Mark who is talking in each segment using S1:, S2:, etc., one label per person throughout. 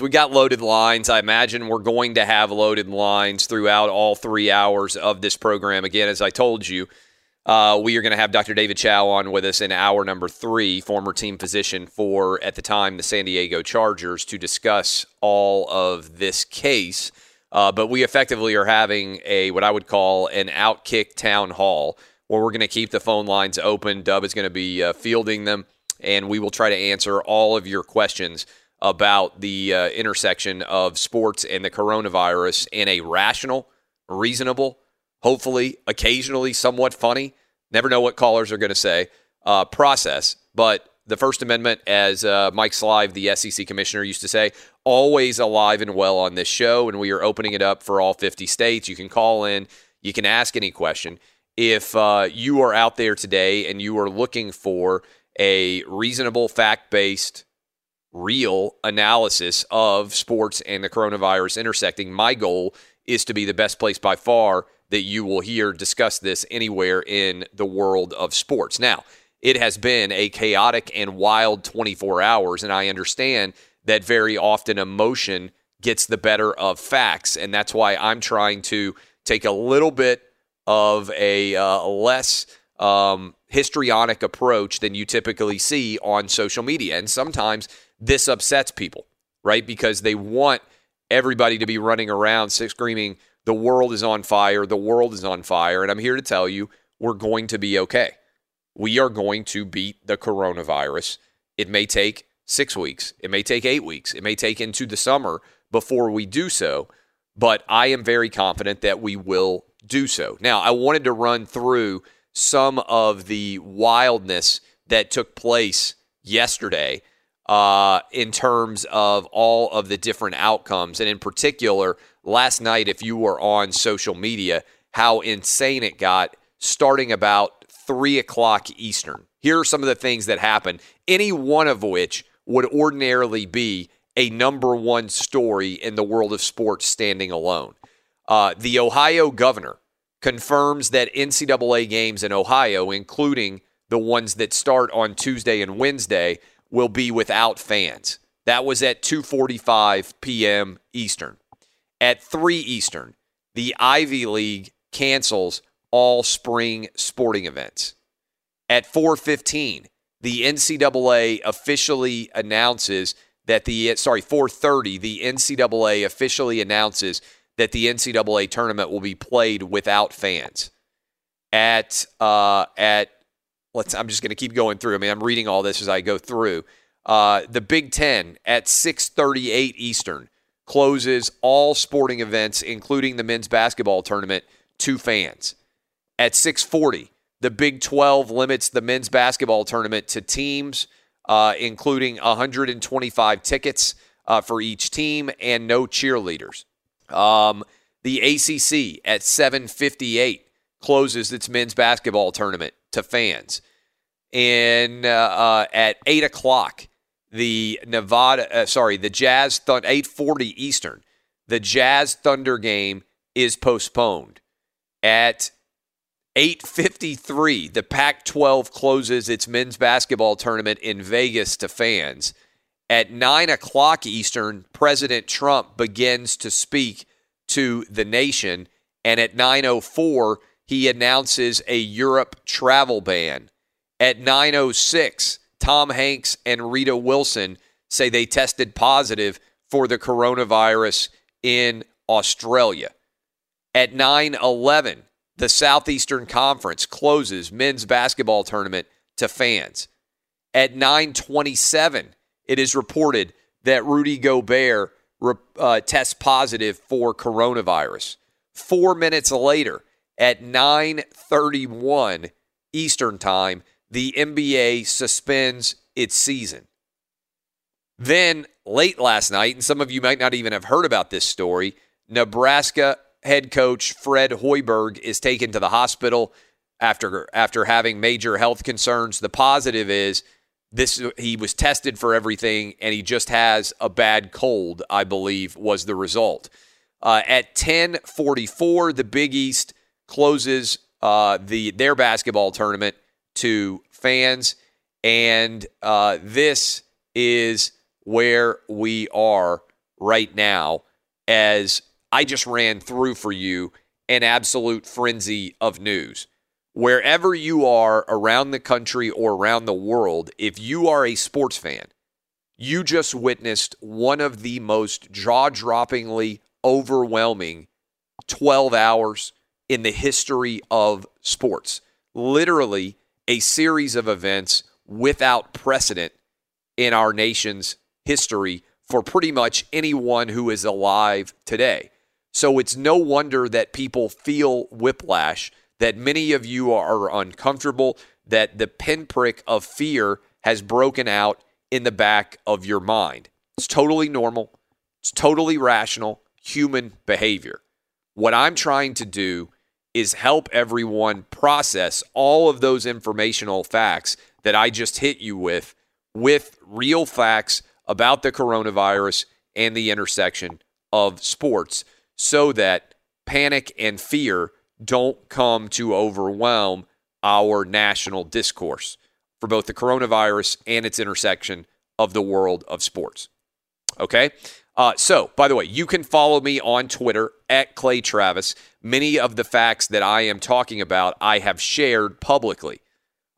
S1: We got loaded lines. I imagine we're going to have loaded lines throughout all three hours of this program. Again, as I told you, uh, we are going to have Dr. David Chao on with us in hour number three, former team physician for, at the time, the San Diego Chargers, to discuss all of this case. Uh, but we effectively are having a what I would call an outkick town hall where we're going to keep the phone lines open. Dub is going to be uh, fielding them, and we will try to answer all of your questions about the uh, intersection of sports and the coronavirus in a rational, reasonable, hopefully, occasionally somewhat funny, never know what callers are going to say, uh, process. But the First Amendment, as uh, Mike Slive, the SEC commissioner, used to say, always alive and well on this show. And we are opening it up for all 50 states. You can call in, you can ask any question. If uh, you are out there today and you are looking for a reasonable, fact based, real analysis of sports and the coronavirus intersecting. My goal is to be the best place by far that you will hear discuss this anywhere in the world of sports. Now, it has been a chaotic and wild 24 hours, and I understand that very often emotion gets the better of facts, and that's why I'm trying to take a little bit of a uh, less um, histrionic approach than you typically see on social media. And sometimes this upsets people, right? Because they want everybody to be running around screaming, the world is on fire, the world is on fire. And I'm here to tell you, we're going to be okay. We are going to beat the coronavirus. It may take six weeks, it may take eight weeks, it may take into the summer before we do so. But I am very confident that we will do so. Now, I wanted to run through some of the wildness that took place yesterday uh, in terms of all of the different outcomes. And in particular, last night, if you were on social media, how insane it got starting about 3 o'clock Eastern. Here are some of the things that happened, any one of which would ordinarily be a number one story in the world of sports standing alone. Uh, the Ohio governor confirms that NCAA games in Ohio, including the ones that start on Tuesday and Wednesday, will be without fans. That was at 2:45 p.m. Eastern. At 3 Eastern, the Ivy League cancels all spring sporting events. At 4:15, the NCAA officially announces that the sorry 4:30 the NCAA officially announces that the NCAA tournament will be played without fans. At uh, at let's I'm just going to keep going through. I mean, I'm reading all this as I go through. Uh, the Big Ten at 6:38 Eastern closes all sporting events, including the men's basketball tournament, to fans. At 6:40, the Big 12 limits the men's basketball tournament to teams, uh, including 125 tickets uh, for each team and no cheerleaders. Um, the ACC at 7:58 closes its men's basketball tournament to fans, and uh, uh, at eight o'clock, the Nevada, uh, sorry, the Jazz Thunder, 8:40 Eastern, the Jazz Thunder game is postponed. At 8:53, the Pac-12 closes its men's basketball tournament in Vegas to fans. At nine o'clock Eastern, President Trump begins to speak to the nation, and at 9:04, he announces a Europe travel ban. At 9:06, Tom Hanks and Rita Wilson say they tested positive for the coronavirus in Australia. At 9:11, the Southeastern Conference closes men's basketball tournament to fans. At 9:27, it is reported that Rudy Gobert uh, tests positive for coronavirus. 4 minutes later, at 9:31 Eastern Time, the NBA suspends its season. Then late last night, and some of you might not even have heard about this story, Nebraska head coach Fred Hoiberg is taken to the hospital after after having major health concerns. The positive is this he was tested for everything and he just has a bad cold, I believe was the result. Uh, at 10:44 the Big East closes uh, the their basketball tournament to fans and uh, this is where we are right now as I just ran through for you an absolute frenzy of news. Wherever you are around the country or around the world, if you are a sports fan, you just witnessed one of the most jaw droppingly overwhelming 12 hours in the history of sports. Literally, a series of events without precedent in our nation's history for pretty much anyone who is alive today. So it's no wonder that people feel whiplash, that many of you are uncomfortable, that the pinprick of fear has broken out in the back of your mind. It's totally normal, it's totally rational human behavior. What I'm trying to do is help everyone process all of those informational facts that I just hit you with with real facts about the coronavirus and the intersection of sports so that panic and fear don't come to overwhelm our national discourse for both the coronavirus and its intersection of the world of sports. Okay? Uh, so, by the way, you can follow me on Twitter at Clay Travis. Many of the facts that I am talking about, I have shared publicly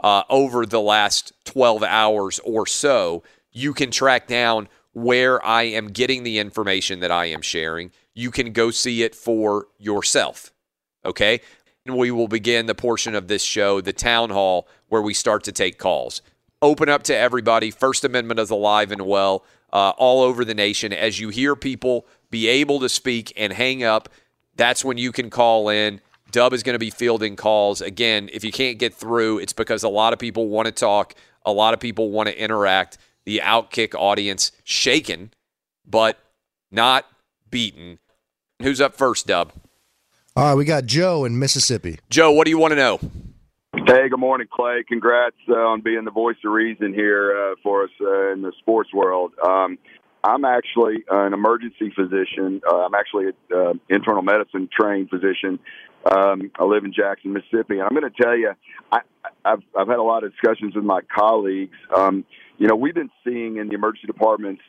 S1: uh, over the last 12 hours or so. You can track down where I am getting the information that I am sharing you can go see it for yourself. Okay? And we will begin the portion of this show, the town hall, where we start to take calls. Open up to everybody. First Amendment is alive and well uh, all over the nation. As you hear people be able to speak and hang up, that's when you can call in. Dub is going to be fielding calls. Again, if you can't get through, it's because a lot of people want to talk, a lot of people want to interact. The Outkick audience shaken, but not beaten. Who's up first, Dub?
S2: All right, we got Joe in Mississippi.
S1: Joe, what do you want to know?
S3: Hey, good morning, Clay. Congrats uh, on being the voice of reason here uh, for us uh, in the sports world. Um, I'm actually an emergency physician. Uh, I'm actually an uh, internal medicine trained physician. Um, I live in Jackson, Mississippi, and I'm going to tell you, I, I've I've had a lot of discussions with my colleagues. Um, you know, we've been seeing in the emergency departments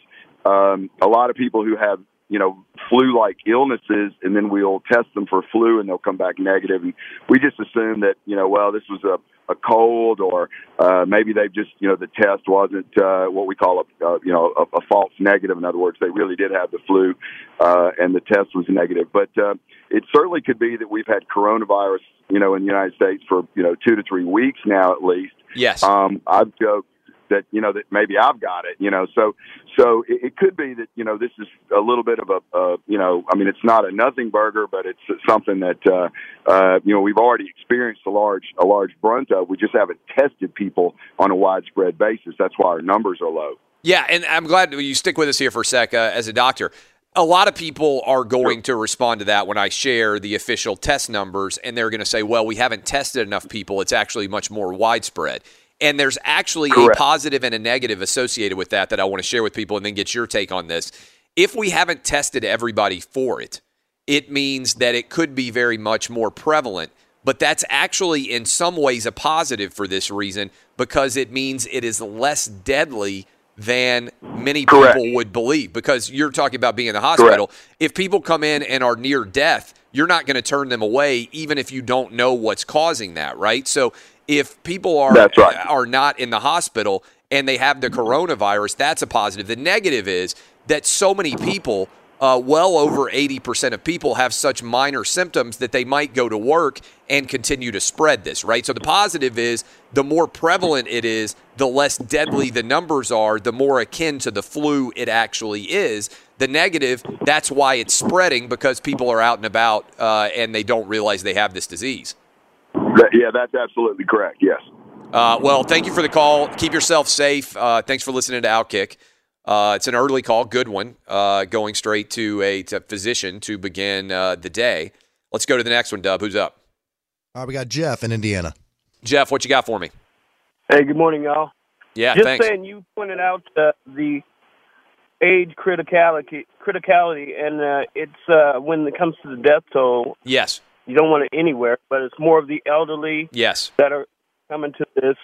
S3: um, a lot of people who have you know, flu-like illnesses, and then we'll test them for flu, and they'll come back negative. And we just assume that, you know, well, this was a a cold, or uh, maybe they've just, you know, the test wasn't uh, what we call a, uh, you know, a, a false negative. In other words, they really did have the flu, uh, and the test was negative. But uh, it certainly could be that we've had coronavirus, you know, in the United States for you know two to three weeks now at least.
S1: Yes.
S3: Um, I've joked that you know that maybe I've got it. You know, so so it, it could be that you know this is a little bit of a uh, you know I mean it's not a nothing burger, but it's something that uh, uh, you know we've already experienced a large a large brunt of. We just haven't tested people on a widespread basis. That's why our numbers are low.
S1: Yeah, and I'm glad you stick with us here for a sec uh, as a doctor. A lot of people are going to respond to that when I share the official test numbers, and they're going to say, well, we haven't tested enough people. It's actually much more widespread. And there's actually
S3: Correct.
S1: a positive and a negative associated with that that I want to share with people and then get your take on this. If we haven't tested everybody for it, it means that it could be very much more prevalent. But that's actually, in some ways, a positive for this reason because it means it is less deadly than many
S3: Correct.
S1: people would believe. Because you're talking about being in the hospital. If people come in and are near death, you're not going to turn them away, even if you don't know what's causing that, right? So if people are
S3: right.
S1: are not in the hospital and they have the coronavirus, that's a positive. The negative is that so many people, uh, well over 80% of people, have such minor symptoms that they might go to work and continue to spread this, right? So the positive is the more prevalent it is, the less deadly the numbers are, the more akin to the flu it actually is. The negative, that's why it's spreading because people are out and about uh, and they don't realize they have this disease.
S3: That- yeah, that's absolutely correct. Yes.
S1: Uh, well, thank you for the call. Keep yourself safe. Uh, thanks for listening to Outkick. Uh, it's an early call, good one, uh, going straight to a to physician to begin uh, the day. Let's go to the next one, Dub. Who's up?
S2: All right, we got Jeff in Indiana.
S1: Jeff, what you got for me?
S4: Hey, good morning, y'all.
S1: Yeah,
S4: Just
S1: thanks.
S4: saying, you pointed out uh, the age criticality, criticality, and uh, it's uh, when it comes to the death toll,
S1: Yes,
S4: you don't want it anywhere, but it's more of the elderly
S1: yes,
S4: that are coming to this,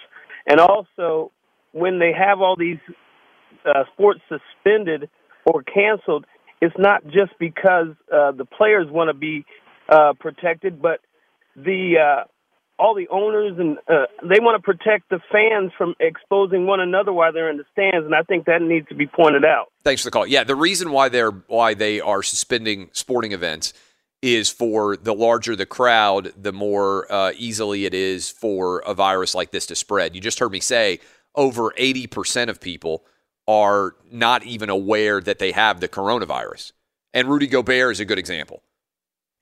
S4: and also when they have all these uh, sports suspended or canceled, it's not just because uh, the players want to be uh, protected, but the uh, all the owners and uh, they want to protect the fans from exposing one another while they're in the stands, and I think that needs to be pointed out.
S1: Thanks for the call. Yeah, the reason why they're why they are suspending sporting events is for the larger the crowd, the more uh, easily it is for a virus like this to spread. You just heard me say over eighty percent of people are not even aware that they have the coronavirus, and Rudy Gobert is a good example.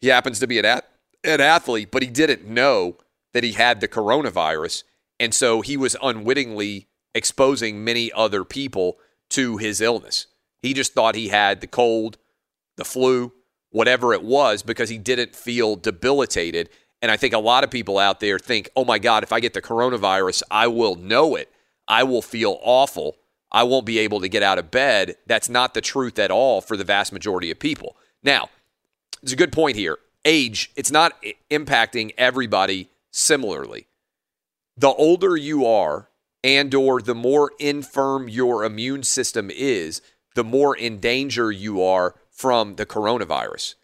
S1: He happens to be an an athlete, but he didn't know that he had the coronavirus, and so he was unwittingly exposing many other people to his illness. He just thought he had the cold, the flu, whatever it was, because he didn't feel debilitated. And I think a lot of people out there think, oh my God, if I get the coronavirus, I will know it. I will feel awful. I won't be able to get out of bed. That's not the truth at all for the vast majority of people. Now, it's a good point here. Age, it's not impacting everybody similarly. The older you are and or the more infirm your immune system is, the more in danger you are from the coronavirus.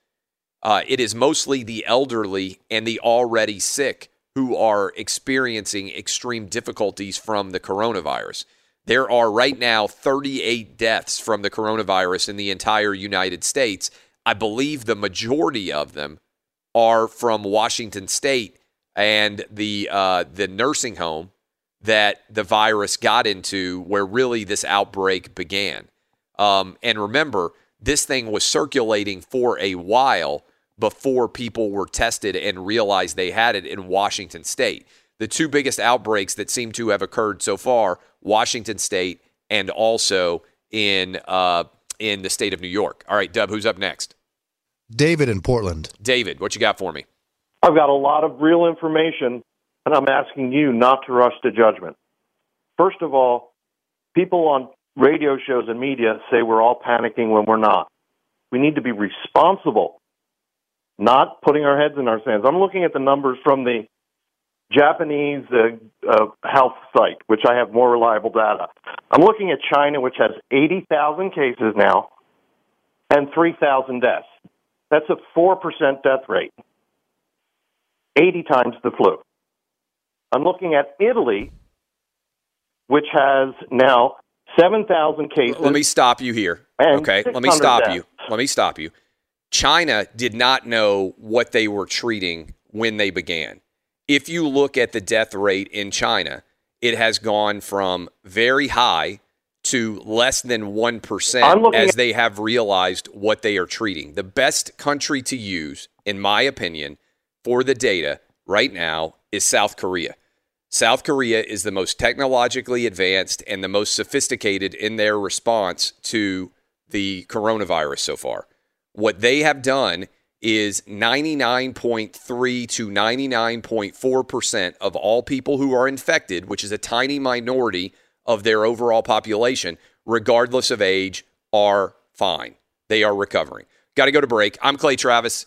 S1: Uh, it is mostly the elderly and the already sick who are experiencing extreme difficulties from the coronavirus. There are right now 38 deaths from the coronavirus in the entire United States. I believe the majority of them are from Washington State and the uh, the nursing home that the virus got into, where really this outbreak began. Um, and remember, this thing was circulating for a while before people were tested and realized they had it in Washington State. The two biggest outbreaks that seem to have occurred so far: Washington State and also in uh, in the state of New York. All right, Dub, who's up next?
S2: David in Portland.
S1: David, what you got for me?
S5: I've got a lot of real information, and I'm asking you not to rush to judgment. First of all, people on radio shows and media say we're all panicking when we're not. We need to be responsible, not putting our heads in our sands. I'm looking at the numbers from the Japanese uh, uh, health site, which I have more reliable data. I'm looking at China, which has 80,000 cases now and 3,000 deaths. That's a 4% death rate, 80 times the flu. I'm looking at Italy, which has now 7,000 cases.
S1: Let me stop you here. Okay, let me stop
S5: deaths.
S1: you. Let me stop you. China did not know what they were treating when they began. If you look at the death rate in China, it has gone from very high to less than 1% as they have realized what they are treating. The best country to use, in my opinion, for the data right now is South Korea. South Korea is the most technologically advanced and the most sophisticated in their response to the coronavirus so far. What they have done is 99.3 to 99.4% of all people who are infected, which is a tiny minority of their overall population, regardless of age, are fine. They are recovering. Got to go to break. I'm Clay Travis.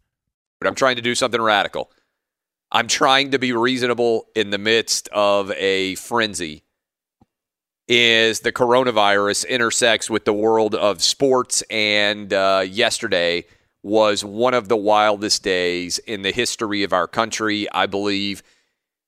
S1: but I'm trying to do something radical. I'm trying to be reasonable in the midst of a frenzy. Is the coronavirus intersects with the world of sports, and uh, yesterday was one of the wildest days in the history of our country. I believe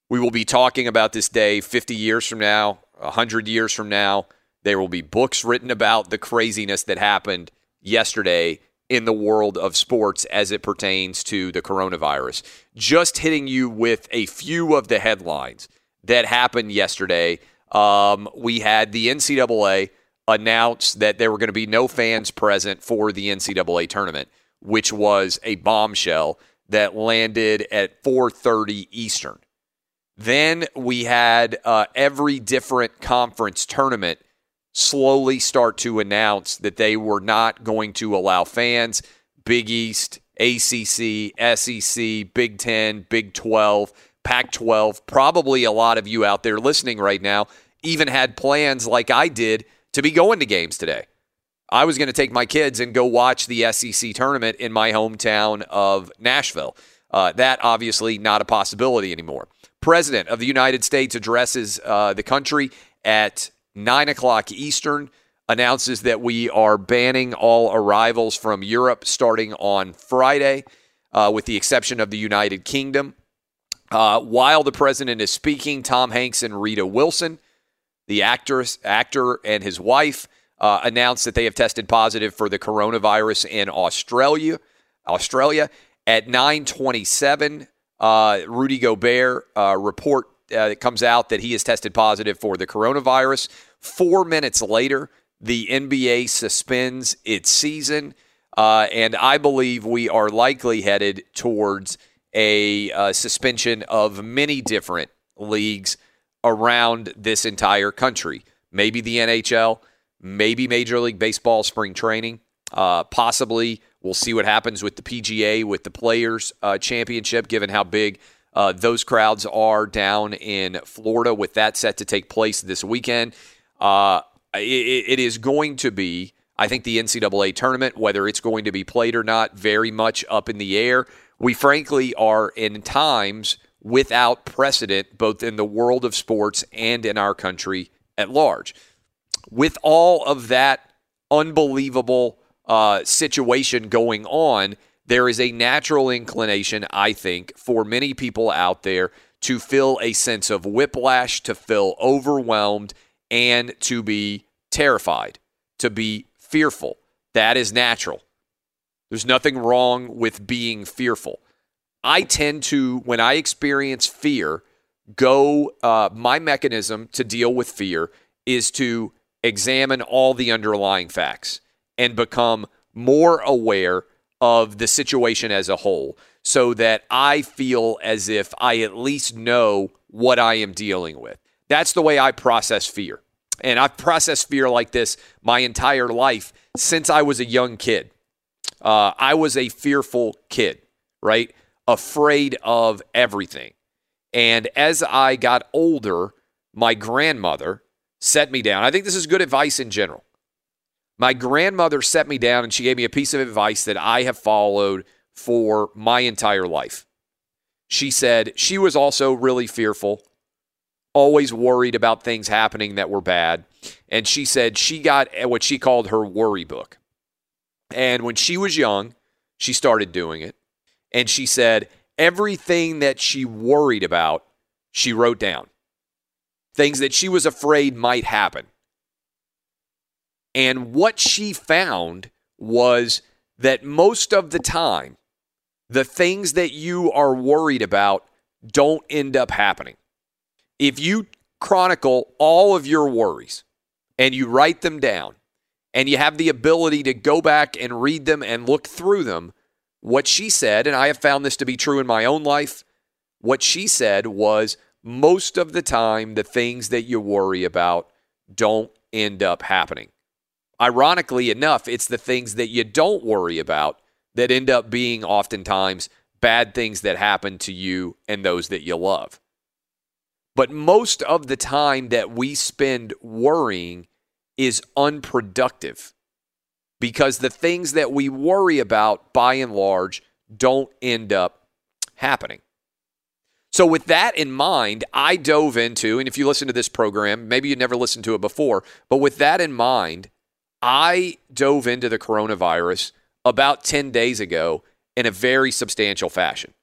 S1: we will be talking about this day 50 years from now, 100 years from now. There will be books written about the craziness that happened yesterday in the world of sports as it pertains to the coronavirus. Just hitting you with a few of the headlines that happened yesterday. Um, we had the NCAA announce that there were going to be no fans present for the NCAA tournament, which was a bombshell that landed at 4:30 Eastern. Then we had uh, every different conference tournament slowly start to announce that they were not going to allow fans. Big East, ACC, SEC, Big 10, Big 12, Pac 12. Probably a lot of you out there listening right now even had plans like I did to be going to games today. I was going to take my kids and go watch the SEC tournament in my hometown of Nashville. Uh, that obviously not a possibility anymore. President of the United States addresses uh, the country at 9 o'clock Eastern, announces that we are banning all arrivals from Europe starting on Friday, uh, with the exception of the United Kingdom. Uh, while the president is speaking, Tom Hanks and Rita Wilson, the actress, actor and his wife, uh, announced that they have tested positive for the coronavirus in Australia. Australia at 9:27, uh, Rudy Gobert uh, report uh, it comes out that he has tested positive for the coronavirus. Four minutes later, the NBA suspends its season. Uh, and I believe we are likely headed towards a uh, suspension of many different leagues around this entire country. Maybe the NHL, maybe Major League Baseball spring training. Uh, possibly we'll see what happens with the PGA, with the Players uh, Championship, given how big uh, those crowds are down in Florida with that set to take place this weekend. Uh, it, it is going to be, I think, the NCAA tournament, whether it's going to be played or not, very much up in the air. We frankly are in times without precedent, both in the world of sports and in our country at large. With all of that unbelievable uh, situation going on, there is a natural inclination, I think, for many people out there to feel a sense of whiplash, to feel overwhelmed, and to be terrified, to be fearful. That is natural. There's nothing wrong with being fearful. I tend to, when I experience fear, go, uh, my mechanism to deal with fear is to examine all the underlying facts and become more aware of the situation as a whole so that I feel as if I at least know what I am dealing with. That's the way I process fear. And I've processed fear like this my entire life since I was a young kid. Uh, I was a fearful kid, right? Afraid of everything. And as I got older, my grandmother set me down. I think this is good advice in general. My grandmother set me down and she gave me a piece of advice that I have followed for my entire life. She said she was also really fearful, always worried about things happening that were bad. And she said she got what she called her worry book. And when she was young, she started doing it. And she said, everything that she worried about, she wrote down. Things that she was afraid might happen. And what she found was that most of the time, the things that you are worried about don't end up happening. If you chronicle all of your worries and you write them down and you have the ability to go back and read them and look through them, what she said, and I have found this to be true in my own life, what she said was most of the time, the things that you worry about don't end up happening. Ironically enough, it's the things that you don't worry about that end up being oftentimes bad things that happen to you and those that you love. But most of the time that we spend worrying is unproductive because the things that we worry about by and large don't end up happening. So, with that in mind, I dove into, and if you listen to this program, maybe you never listened to it before, but with that in mind, I dove into the coronavirus about 10 days ago in a very substantial fashion.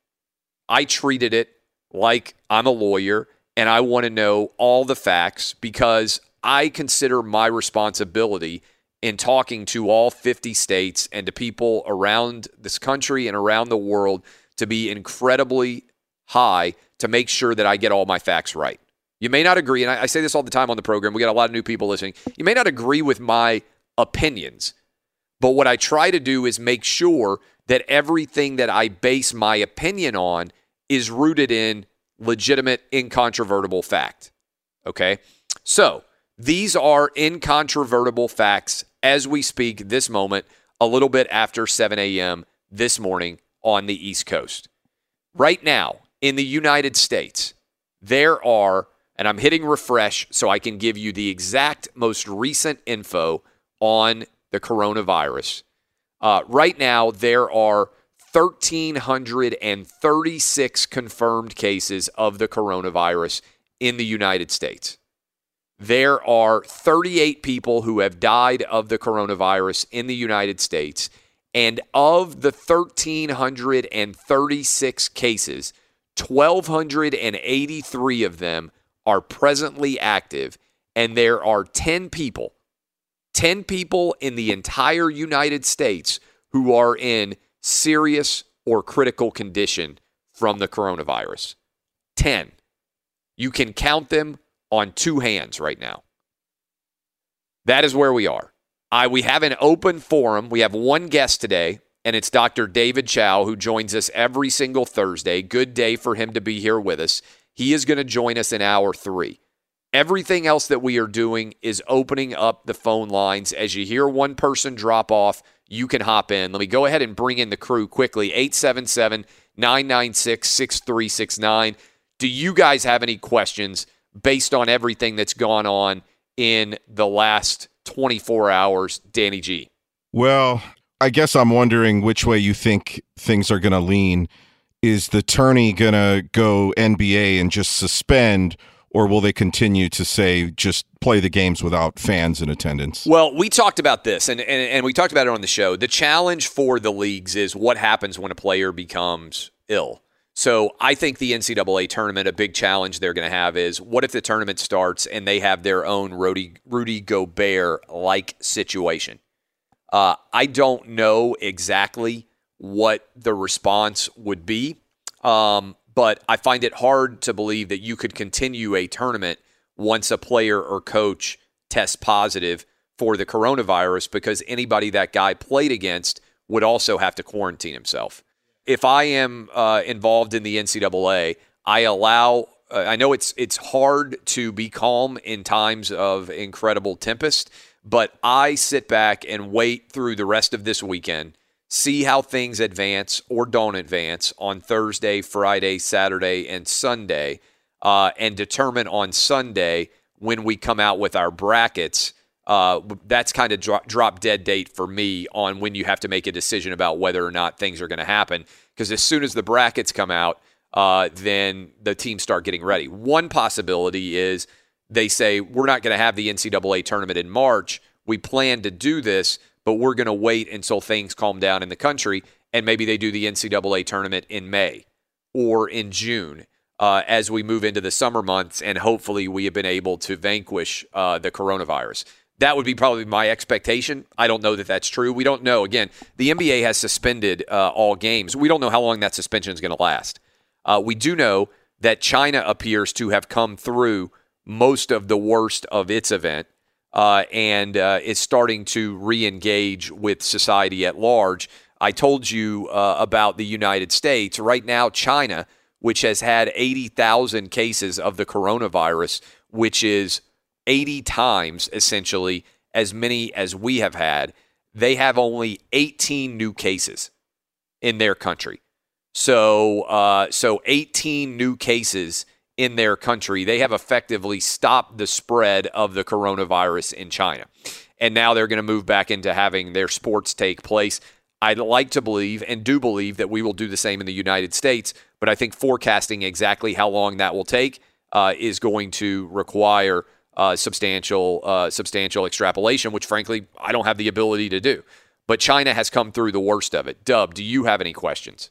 S1: I treated it like I'm a lawyer and I want to know all the facts because I consider my responsibility in talking to all 50 states and to people around this country and around the world to be incredibly high to make sure that I get all my facts right. You may not agree, and I, say this all the time on the program. We got a lot of new people listening. You may not agree with my opinions. But what I try to do is make sure that everything that I base my opinion on is rooted in legitimate, incontrovertible fact. Okay? So these are incontrovertible facts as we speak this moment, a little bit after 7 a.m. this morning on the East Coast. Right now in the United States, there are, and I'm hitting refresh so I can give you the exact most recent info on the coronavirus. Uh, right now, there are 1,336 confirmed cases of the coronavirus in the United States. There are 38 people who have died of the coronavirus in the United States. And of the 1,336 cases, 1,283 of them are presently active. And there are 10 people 10 people in the entire United States who are in serious or critical condition from the coronavirus. 10. You can count them on two hands right now. That is where we are. I, we have an open forum. We have one guest today, and it's Dr. David Chao, who joins us every single Thursday. Good day for him to be here with us. He is going to join us in hour three. Everything else that we are doing is opening up the phone lines. As you hear one person drop off, you can hop in. Let me go ahead and bring in the crew quickly 877 996 6369. Do you guys have any questions based on everything that's gone on in the last 24 hours, Danny G?
S6: Well, I guess I'm wondering which way you think things are going to lean. Is the tourney going to go NBA and just suspend? Or will they continue to say just play the games without fans in attendance?
S1: Well, we talked about this, and, and, and we talked about it on the show. The challenge for the leagues is what happens when a player becomes ill. So I think the NCAA tournament, a big challenge they're going to have is what if the tournament starts and they have their own Rudy, Rudy Gobert like situation? Uh, I don't know exactly what the response would be. Um, but I find it hard to believe that you could continue a tournament once a player or coach tests positive for the coronavirus because anybody that guy played against would also have to quarantine himself. If I am uh, involved in the NCAA, I allow. Uh, I know it's it's hard to be calm in times of incredible tempest, but I sit back and wait through the rest of this weekend see how things advance or don't advance on Thursday, Friday, Saturday, and Sunday, uh, and determine on Sunday when we come out with our brackets. Uh, that's kind of drop, drop dead date for me on when you have to make a decision about whether or not things are going to happen. Because as soon as the brackets come out, uh, then the teams start getting ready. One possibility is they say, we're not going to have the NCAA tournament in March. We plan to do this but we're going to wait until things calm down in the country and maybe they do the NCAA tournament in May. or in June uh, as we move into the summer months, and hopefully we have been able to vanquish uh, the coronavirus. That would be probably my expectation. I don't know that that's true. We don't know. Again, the NBA has suspended uh, all games. We don't know how long that suspension is going to last. Uh, we do know that China appears to have come through most of the worst of its event uh, and uh, is starting to re engage with society at large. I told you uh, about the United States. Right now, China, which has had 80,000 cases of the coronavirus, which is 80 times essentially as many as we have had, they have only 18 new cases in their country. So, uh, so 18 new cases in their country. They have effectively stopped the spread of the coronavirus in China. And now they're going to move back into having their sports take place. I'd like to believe and do believe that we will do the same in the United States, but I think forecasting exactly how long that will take uh, is going to require uh, substantial uh, substantial extrapolation, which frankly I don't have the ability to do. But China has come through the worst of it. Dub, do you have any questions?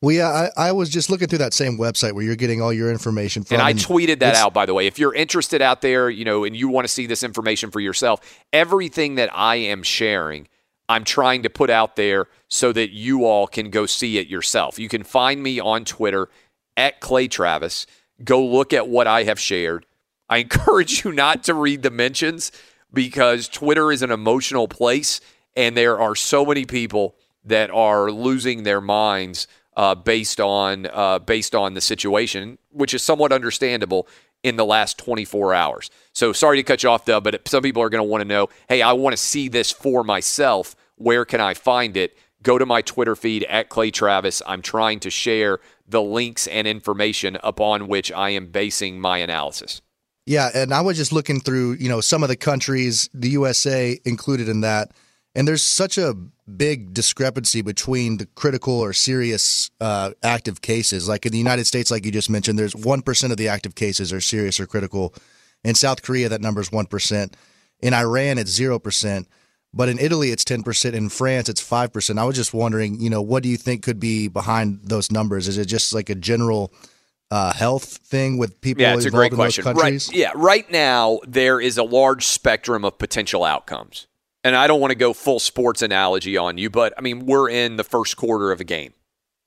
S2: Well, yeah, I, I, was just looking through that same website where you're getting all your information from.
S1: And I tweeted that out, by the way. If you're interested out there, you know, and you want to see this information for yourself, everything that I am sharing, I'm trying to put out there so that you all can go see it yourself. You can find me on Twitter at Clay Travis. Go look at what I have shared. I encourage you not to read the mentions because Twitter is an emotional place and there are so many people that are losing their minds uh, based on uh, based on the situation, which is somewhat understandable in the last 24 hours. So sorry to cut you off, though, but some people are going to want to know, hey, I want to see this for myself. Where can I find it? Go to my Twitter feed at Clay Travis. I'm trying to share the links and information upon which I am basing my analysis.
S2: Yeah, and I was just looking through, you know, some of the countries, the USA included in that, and there's such a big discrepancy between the critical or serious uh, active cases. Like in the United States, like you just mentioned, there's 1% of the active cases are serious or critical. In South Korea, that number is 1%. In Iran, it's 0%. But in Italy, it's 10%. In France, it's 5%. I was just wondering, you know, what do you think could be behind those numbers? Is it just like a general uh, health thing with people
S1: yeah, it's a great question. Right, yeah, right now, there is a large spectrum of potential outcomes and I don't want to go full sports analogy on you, but I mean, we're in the first quarter of a game,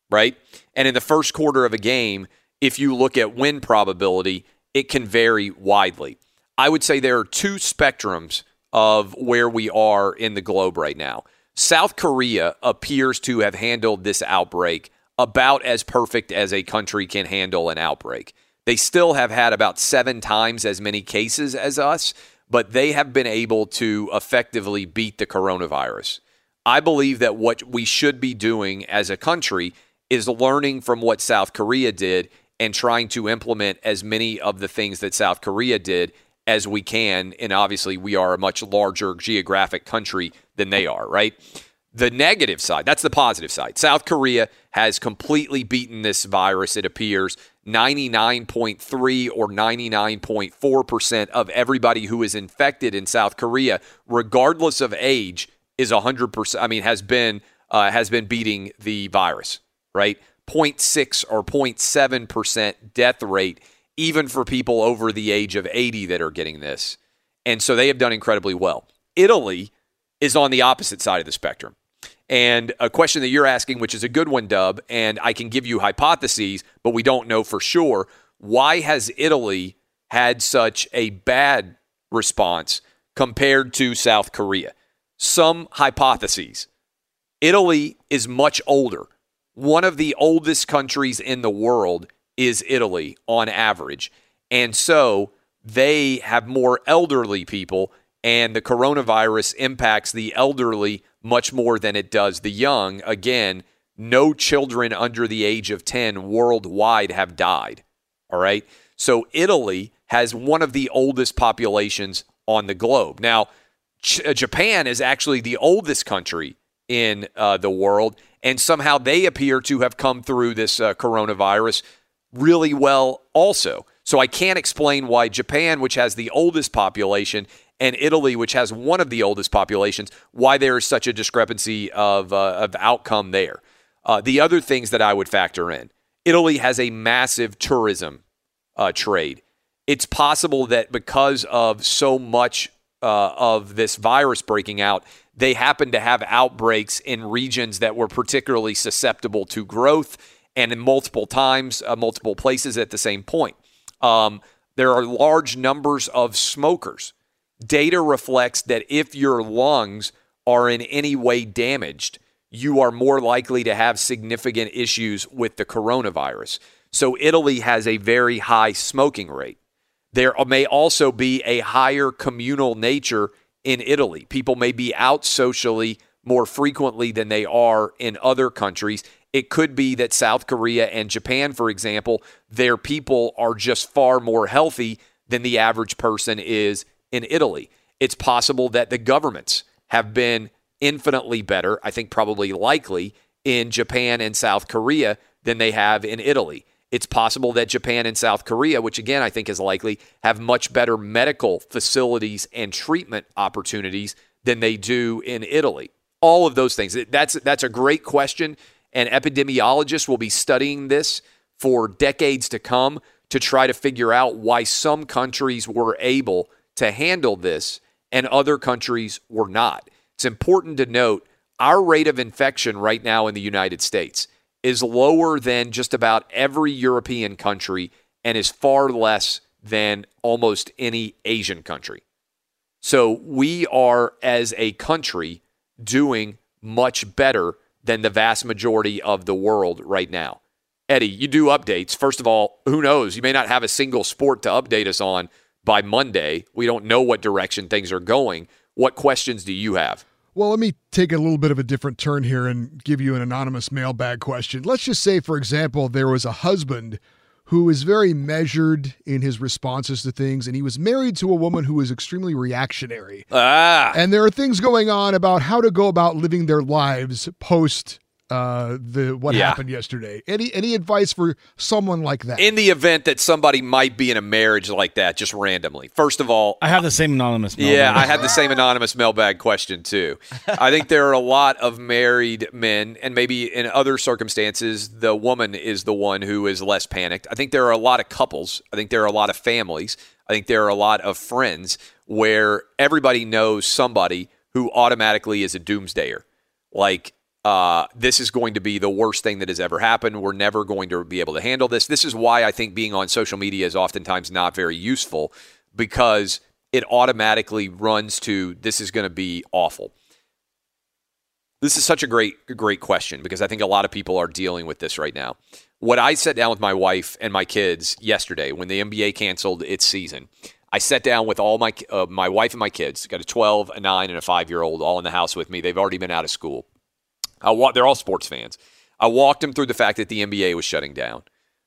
S1: right? And in the first quarter of a game, if you look at win probability, it can vary widely. I would say there are two spectrums of where we are in the globe right now. South Korea appears to have handled this outbreak about as perfect as a country can handle an outbreak. They still have had about seven times as many cases as us, but they have been able to effectively beat the coronavirus. I believe that what we should be doing as a country is learning from what South Korea did and trying to implement as many of the things that South Korea did as we can. And obviously, we are a much larger geographic country than they are, right? The negative side, that's the positive side. South Korea has completely beaten this virus, it appears. 99.3 or 99.4% of everybody who is infected in South Korea, regardless of age, is 100%. I mean, has been uh, has been beating the virus, right? 0.6 or 0.7% death rate, even for people over the age of 80 that are getting this. And so they have done incredibly well. Italy is on the opposite side of the spectrum. And a question that you're asking, which is a good one, Dub, and I can give you hypotheses, but we don't know for sure. Why has Italy had such a bad response compared to South Korea? Some hypotheses. Italy is much older. One of the oldest countries in the world is Italy on average. And so they have more elderly people, and the coronavirus impacts the elderly much more than it does the young. Again, no children under the age of 10 worldwide have died. All right. So Italy has one of the oldest populations on the globe. Now, Ch- uh, Japan is actually the oldest country in uh, the world, and somehow they appear to have come through this uh, coronavirus really well also. So I can't explain why Japan, which has the oldest population, and Italy, which has one of the oldest populations, why there is such a discrepancy of, uh, of outcome there. Uh, the other things that I would factor in Italy has a massive tourism uh, trade. It's possible that because of so much uh, of this virus breaking out, they happen to have outbreaks in regions that were particularly susceptible to growth and in multiple times, uh, multiple places at the same point. Um, there are large numbers of smokers. Data reflects that if your lungs are in any way damaged, you are more likely to have significant issues with the coronavirus. So, Italy has a very high smoking rate. There may also be a higher communal nature in Italy. People may be out socially more frequently than they are in other countries. It could be that South Korea and Japan, for example, their people are just far more healthy than the average person is in Italy. It's possible that the governments have been infinitely better, I think probably likely, in Japan and South Korea than they have in Italy. It's possible that Japan and South Korea, which again I think is likely, have much better medical facilities and treatment opportunities than they do in Italy. All of those things. That's that's a great question and epidemiologists will be studying this for decades to come to try to figure out why some countries were able to handle this and other countries were not. It's important to note our rate of infection right now in the United States is lower than just about every European country and is far less than almost any Asian country. So we are, as a country, doing much better than the vast majority of the world right now. Eddie, you do updates. First of all, who knows? You may not have a single sport to update us on by Monday. We don't know what direction things are going. What questions do you have?
S7: Well, let me take a little bit of a different turn here and give you an anonymous mailbag question. Let's just say, for example, there was a husband who is very measured in his responses to things, and he was married to a woman who was extremely reactionary.
S1: Ah.
S7: And there are things going on about how to go about living their lives post uh, the what
S1: Yeah.
S7: happened yesterday. Any any advice for someone like that?
S1: In the event that somebody might be in a marriage like that, just randomly. First of all,
S8: I have the same anonymous.
S1: Yeah. I had the same anonymous mailbag question too. I think there are a lot of married men, and maybe in other circumstances, the woman is the one who is less panicked. I think there are a lot of couples. I think there are a lot of families. I think there are a lot of friends where everybody knows somebody who automatically is a doomsdayer. Like, uh, this is going to be the worst thing that has ever happened. We're never going to be able to handle this. This is why I think being on social media is oftentimes not very useful because it automatically runs to this is going to be awful. This is such a great, great question because I think a lot of people are dealing with this right now. What I sat down with my wife and my kids yesterday when the NBA canceled its season, I sat down with all my uh, my wife and my kids. Got a 12, a 9, and a 5 year old all in the house with me. They've already been out of school. I wa- they're all sports fans. I walked them through the fact that the NBA was shutting down.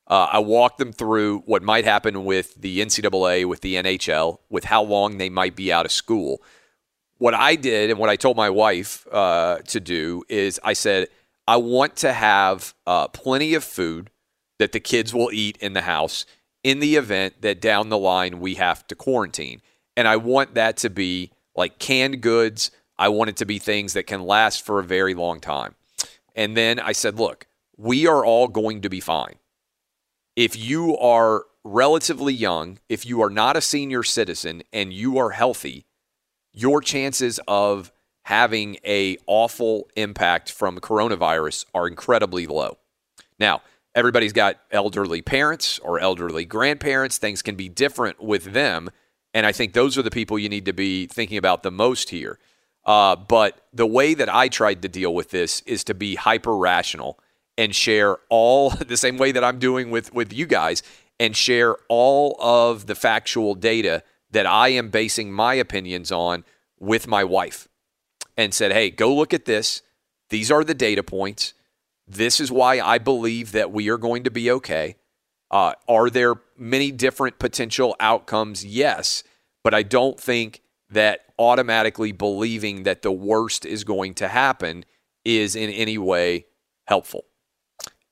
S1: Uh, I walked them through what might happen with the NCAA, with the NHL, with how long they might be out of school. What I did and what I told my wife uh, to do is I said, I want to have uh, plenty of food that the kids will eat in the house in the event that down the line we have to quarantine. And I want that to be like canned goods. I want it to be things that can last for a very long time. And then I said, look, we are all going to be fine. If you are relatively young, if you are not a senior citizen and you are healthy, your chances of having a awful impact from coronavirus are incredibly low. Now, everybody's got elderly parents or elderly grandparents. Things can be different with them. And I think those are the people you need to be thinking about the most here. Uh, but the way that I tried to deal with this is to be hyper rational and share all the same way that I'm doing with, with you guys and share all of the factual data that I am basing my opinions on with my wife and said, hey, go look at this. These are the data points. This is why I believe that we are going to be okay. Uh, are there many different potential outcomes? Yes. But I don't think that automatically believing that the worst is going to happen is in any way helpful.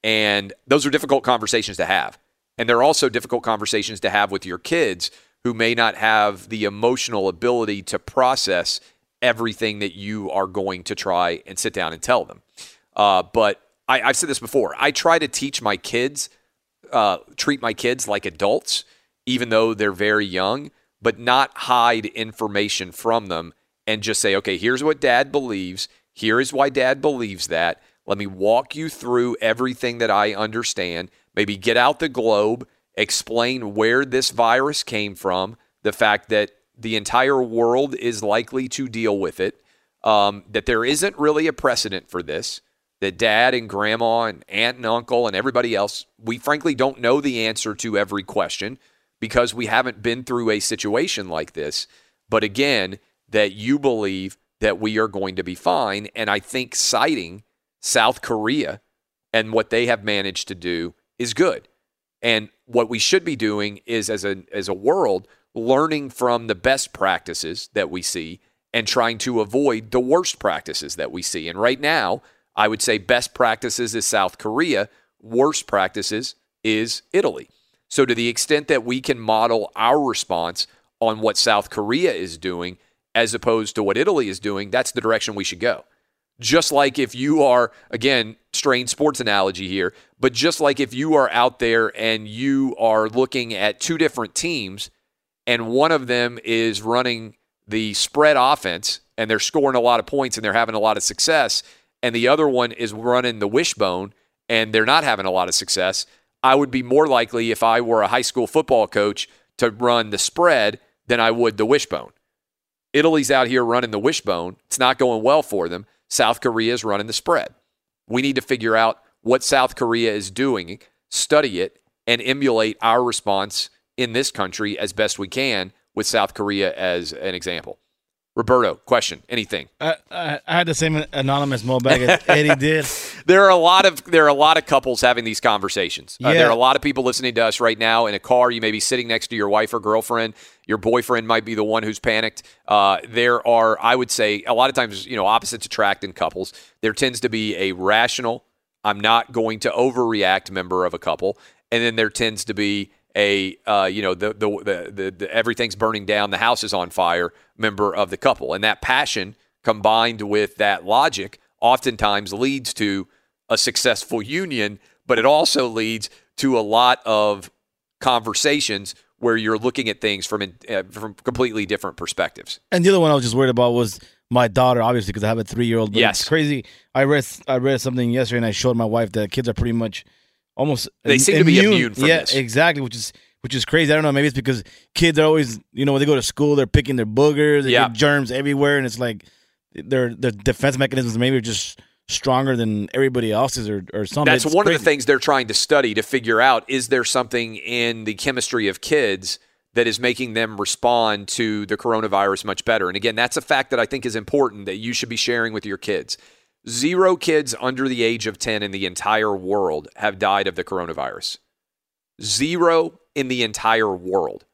S1: And those are difficult conversations to have. And they're also difficult conversations to have with your kids who may not have the emotional ability to process everything that you are going to try and sit down and tell them. Uh, but I, I've said this before. I try to teach my kids, uh, treat my kids like adults, even though they're very young, but not hide information from them and just say, okay, here's what dad believes. Here is why dad believes that. Let me walk you through everything that I understand. Maybe get out the globe, explain where this virus came from, the fact that the entire world is likely to deal with it, um, that there isn't really a precedent for this, that dad and grandma and aunt and uncle and everybody else, we frankly don't know the answer to every question because we haven't been through a situation like this. But again, that you believe that we are going to be fine. And I think citing South Korea and what they have managed to do is good. And what we should be doing is, as a, as a world, learning from the best practices that we see and trying to avoid the worst practices that we see. And right now, I would say best practices is South Korea, worst practices is Italy. So, to the extent that we can model our response on what South Korea is doing as opposed to what Italy is doing, that's the direction we should go. Just like if you are, again, strange sports analogy here, but just like if you are out there and you are looking at two different teams and one of them is running the spread offense and they're scoring a lot of points and they're having a lot of success, and the other one is running the wishbone and they're not having a lot of success, I would be more likely if I were a high school football coach to run the spread than I would the wishbone. Italy's out here running the wishbone. It's not going well for them. South Korea is running the spread. We need to figure out what South Korea is doing, study it, and emulate our response in this country as best we can with South Korea as an example. Roberto, question, anything?
S8: I, I, I had the same anonymous mailbag as Eddie did.
S1: there are a lot of there are a lot of couples having these conversations. Uh,
S8: Yeah.
S1: there are a lot of people listening to us right now in a car. You may be sitting next to your wife or girlfriend. Your boyfriend might be the one who's panicked. Uh, there are, I would say, a lot of times, you know, opposites attract in couples. There tends to be a rational, I'm not going to overreact member of a couple, and then there tends to be a uh, you know the the, the the the everything's burning down, the house is on fire member of the couple, and that passion combined with that logic oftentimes leads to a successful union, but it also leads to a lot of conversations where you're looking at things from uh, from completely different perspectives.
S8: And the other one I was just worried about was my daughter, obviously, because I have a three year old.
S1: Yes.
S8: it's crazy. I read I read something yesterday, and I showed my wife that kids are pretty much almost
S1: They seem to be immune from
S8: yeah,
S1: this.
S8: exactly, which is which is crazy. I don't know. Maybe it's because kids are always, you know, when they go to school, they're picking their boogers, they
S1: Yeah.
S8: get germs everywhere, and it's like their their defense mechanisms maybe are just stronger than everybody else's or or something.
S1: That's
S8: It's
S1: one of the things they're trying to study to figure out is there something in the chemistry of kids that is making them respond to the coronavirus much better. And again, that's a fact that I think is important that you should be sharing with your kids. Zero kids under the age of 10 in the entire world have died of the coronavirus. Zero in the entire world.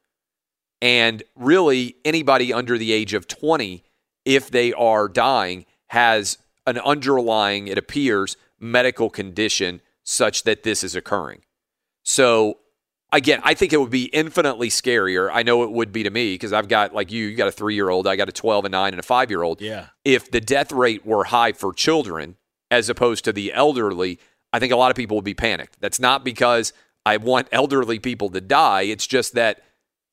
S1: And really, anybody under the age of 20, if they are dying, has an underlying, it appears, medical condition such that this is occurring. So, again, I think it would be infinitely scarier. I know it would be to me because I've got, like you, you got a three year old, I got a 12, a nine, and a five year old.
S8: Yeah.
S1: If the death rate were high for children as opposed to the elderly, I think a lot of people would be panicked. That's not because I want elderly people to die, it's just that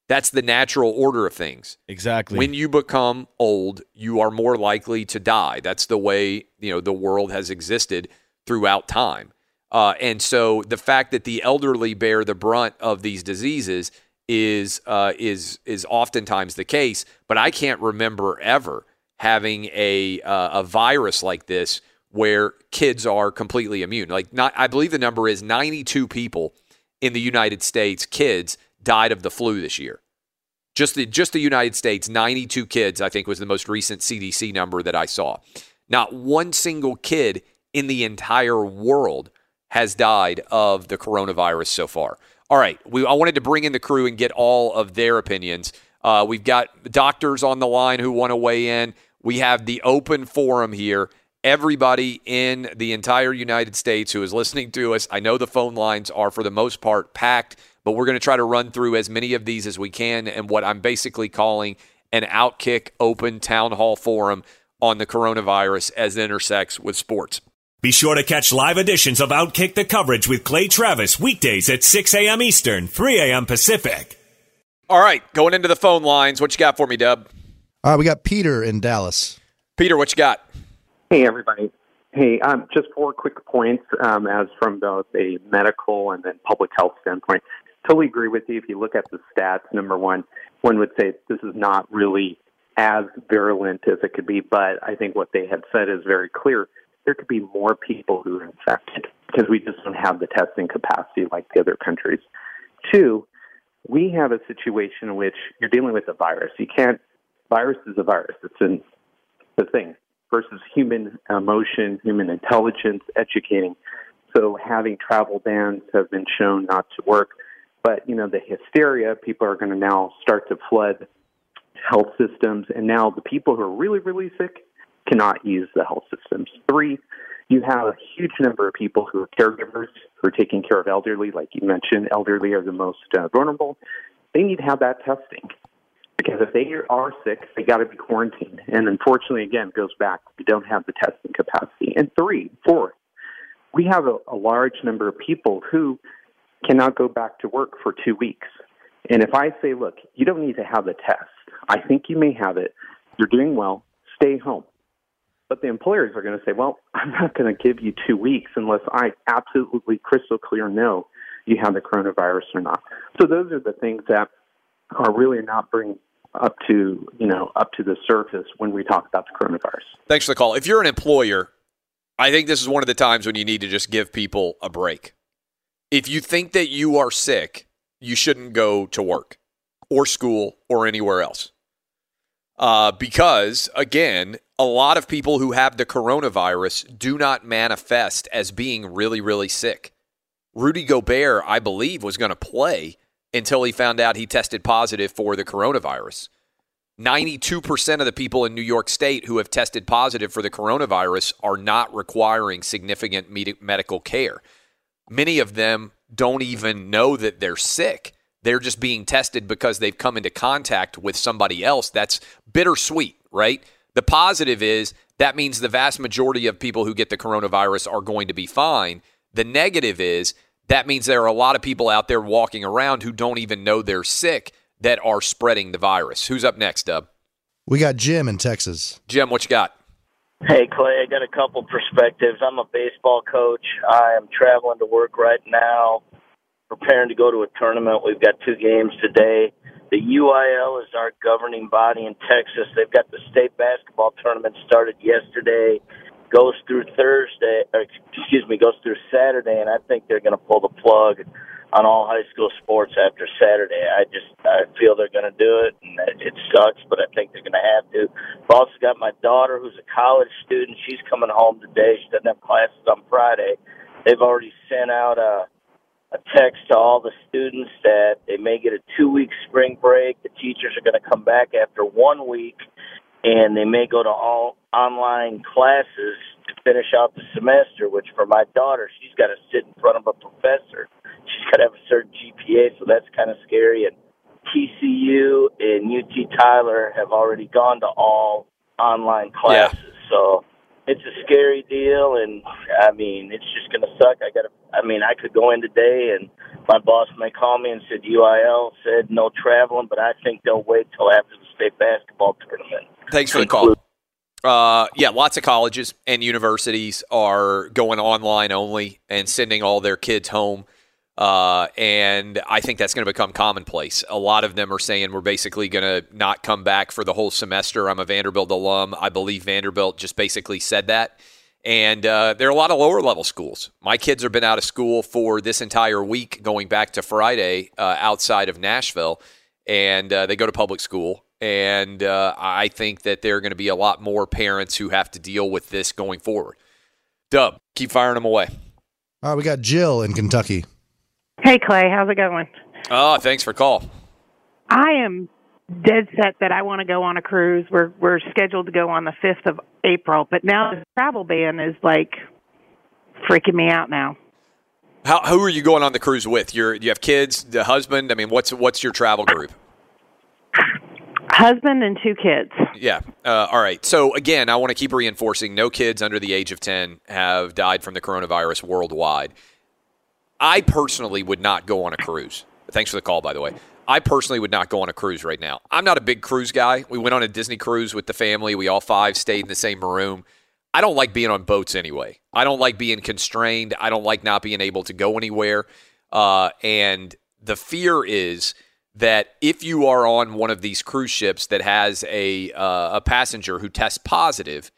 S1: that's the natural order of things.
S8: Exactly.
S1: When you become old, you are more likely to die. That's the way you know the world has existed throughout time. Uh, and so the fact that the elderly bear the brunt of these diseases is uh, is is oftentimes the case. But I can't remember ever having a uh, a virus like this where kids are completely immune. Like not, I believe the number is 92 people in the United States, kids died of the flu this year. Just the just the United States, 92 kids, I think was the most recent CDC number that I saw. Not one single kid in the entire world has died of the coronavirus so far. All right, we I wanted to bring in the crew and get all of their opinions. Uh, we've got doctors on the line who want to weigh in. We have the open forum here. Everybody in the entire United States who is listening to us, I know the phone lines are for the most part packed, but we're going to try to run through as many of these as we can and what I'm basically calling an outkick open town hall forum on the coronavirus as it intersects with sports.
S9: Be sure to catch live editions of Outkick the coverage with Clay Travis weekdays at 6 a.m. Eastern, 3 a.m. Pacific.
S1: All right, going into the phone lines. What you got for me, Dub?
S2: All right, we got Peter in Dallas.
S1: Peter, what you got?
S10: Hey, everybody. Hey, um, just four quick points um, as from both a medical and then public health standpoint. Totally agree with you. If you look at the stats, number one, one would say this is not really as virulent as it could be, but I think what they had said is very clear. There could be more people who are infected because we just don't have the testing capacity like the other countries. Two, we have a situation in which you're dealing with a virus. You can't, virus is a virus. It's an, the thing versus human emotion, human intelligence, educating. So having travel bans have been shown not to work. But, you know, the hysteria, people are going to now start to flood health systems. And now the people who are really, really sick cannot use the health systems. Three, you have a huge number of people who are caregivers who are taking care of elderly, like you mentioned, elderly are the most uh, vulnerable. They need to have that testing because if they are sick, they got to be quarantined. And unfortunately, again, it goes back we don't have the testing capacity. And three, four, we have a, a large number of people who cannot go back to work for two weeks. And if I say, look, you don't need to have the test, I think you may have it. You're doing well. Stay home. But the employers are going to say, well, I'm not going to give you two weeks unless I absolutely crystal clear know you have the coronavirus or not. So those are the things that are really not bringing up to you know up to the surface when we talk about the coronavirus.
S1: Thanks for the call. If you're an employer, I think this is one of the times when you need to just give people a break. If you think that you are sick, you shouldn't go to work or school or anywhere else. Uh, because, again, a lot of people who have the coronavirus do not manifest as being really, really sick. Rudy Gobert, I believe, was going to play until he found out he tested positive for the coronavirus. 92% of the people in New York State who have tested positive for the coronavirus are not requiring significant med- medical care. Many of them don't even know that they're sick. They're just being tested because they've come into contact with somebody else. That's bittersweet, right? The positive is that means the vast majority of people who get the coronavirus are going to be fine. The negative is that means there are a lot of people out there walking around who don't even know they're sick that are spreading the virus. Who's up next, Dub?
S2: We got Jim in Texas.
S1: Jim, what you got?
S11: Hey, Clay, I got a couple perspectives. I'm a baseball coach. I am traveling to work right now, preparing to go to a tournament. We've got two games today. The UIL is our governing body in Texas. They've got the state basketball tournament started yesterday, goes through Thursday, or excuse me, goes through Saturday, and I think they're going to pull the plug on all high school sports after Saturday. I just I feel they're going to do it, and it, it sucks, but I think they're going to have to. I've also got my daughter, who's a college student. She's coming home today. She doesn't have classes on Friday. They've already sent out a a text to all the students that they may get a two week spring break. The teachers are going to come back after one week, and they may go to all online classes to finish out the semester. Which for my daughter, she's got to sit in front of a professor she's got to have a certain GPA, so that's kind of scary. And TCU and UT Tyler have already gone to all online classes, yeah. so it's a scary deal. And I mean, it's just going to suck. I got. I mean, I could go in today, and my boss may call me and said UIL said no traveling, but I think they'll wait till after the state basketball tournament.
S1: Thanks for the call. Uh, yeah, lots of colleges and universities are going online only and sending all their kids home. Uh, and I think that's going to become commonplace. A lot of them are saying we're basically going to not come back for the whole semester. I'm a Vanderbilt alum. I believe Vanderbilt just basically said that. And uh, there are a lot of lower level schools. My kids have been out of school for this entire week, going back to Friday uh, outside of Nashville, and uh, they go to public school. And uh, I think that there are going to be a lot more parents who have to deal with this going forward. Dub, keep firing them away.
S2: All right, we got Jill in Kentucky.
S12: Hey, Clay, how's it going?
S1: Oh, thanks for call.
S12: I am dead set that I want to go on a cruise. We're we're scheduled to go on the fifth of April, but now the travel ban is like freaking me out now.
S1: How who are you going on the cruise with? Your you have kids, the husband. I mean, what's what's your travel group?
S12: Husband and two kids.
S1: Yeah. Uh, all right. So again, I want to keep reinforcing: no kids under the age of ten have died from the coronavirus worldwide. I personally would not go on a cruise. Thanks for the call, by the way. I personally would not go on a cruise right now. I'm not a big cruise guy. We went on a Disney cruise with the family. We all five stayed in the same room. I don't like being on boats anyway. I don't like being constrained. I don't like not being able to go anywhere. Uh, and the fear is that if you are on one of these cruise ships that has a uh, a passenger who tests positive,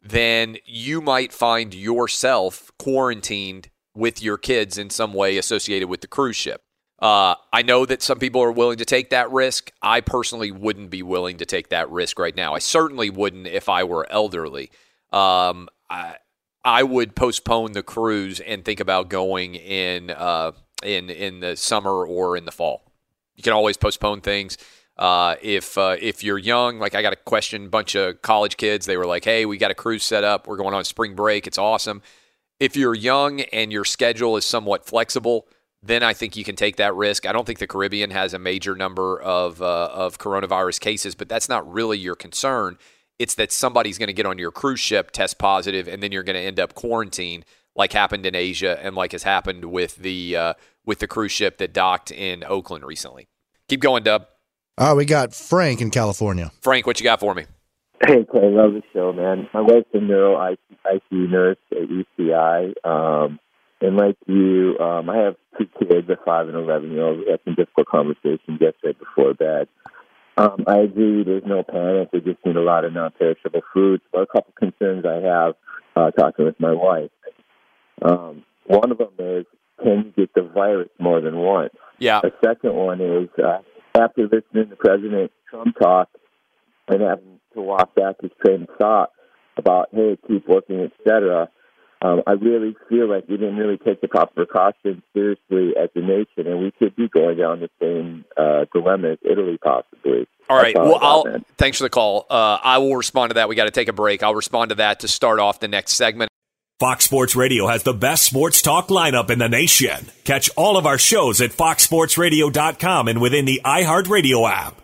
S1: then you might find yourself quarantined with your kids in some way associated with the cruise ship. Uh, I know that some people are willing to take that risk. I personally wouldn't be willing to take that risk right now. I certainly wouldn't if I were elderly. Um, I, I would postpone the cruise and think about going in uh, in in the summer or in the fall. You can always postpone things. Uh, if uh, if you're young, like I got a question, bunch of college kids, they were like, "Hey, we got a cruise set up. We're going on spring break. It's awesome." If you're young and your schedule is somewhat flexible, then I think you can take that risk. I don't think the Caribbean has a major number of uh, of coronavirus cases, but that's not really your concern. It's that somebody's going to get on your cruise ship, test positive, and then you're going to end up quarantined, like happened in Asia and like has happened with the uh, with the cruise ship that docked in Oakland recently. Keep going, Dub.
S2: Oh, we got Frank in California.
S1: Frank, what you got for me?
S13: Hey, Clay, love the show, man. My wife's a neuro ICU nurse at UCI. Um, and like you, um, I have two kids, a five and eleven year old. We had some difficult conversations yesterday before bed. Um, I agree. There's no panic. We just need a lot of non-perishable foods. But a couple concerns I have uh, talking with my wife. Um, one of them is, can you get the virus more than once?
S1: Yeah.
S13: The second one is, uh, after listening to President Trump talk and having to walk back his train of thought about, hey, keep working, etc. Um, I really feel like we didn't really take the proper precautions seriously as a nation, and we could be going down the same uh, dilemma as Italy, possibly.
S1: All right. Well,
S13: I
S1: I'll,
S13: got,
S1: thanks for the call. Uh, I will respond to that. We got to take a break. I'll respond to that to start off the next segment.
S9: Fox Sports Radio has the best sports talk lineup in the nation. Catch all of our shows at foxsportsradio.com and within the iHeartRadio app.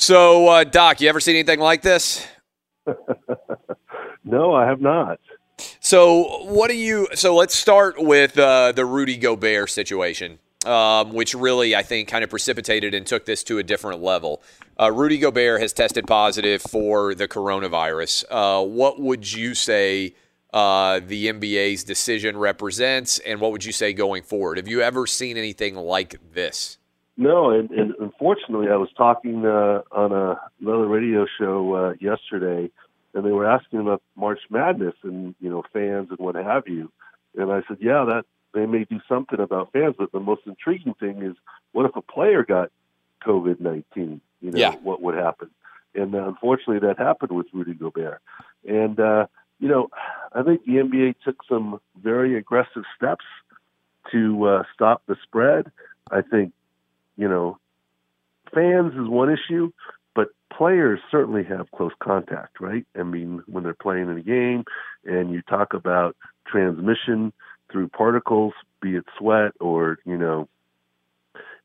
S1: So, uh, Doc, you ever seen anything like this?
S14: no, I have not.
S1: So, what do you? So, let's start with uh, the Rudy Gobert situation, um, which really, I think, kind of precipitated and took this to a different level. Uh, Rudy Gobert has tested positive for the coronavirus. Uh, what would you say uh, the NBA's decision represents, and what would you say going forward? Have you ever seen anything like this?
S14: No, and, and unfortunately, I was talking uh, on a, another radio show uh, yesterday, and they were asking about March Madness and you know fans and what have you, and I said, yeah, that they may do something about fans, but the most intriguing thing is, what if a player got COVID nineteen? You know,
S1: Yeah.
S14: what would happen? And uh, unfortunately, that happened with Rudy Gobert, and uh, you know, I think the NBA took some very aggressive steps to uh, stop the spread. I think you know, fans is one issue, but players certainly have close contact, right? I mean, when they're playing in a game and you talk about transmission through particles, be it sweat or, you know,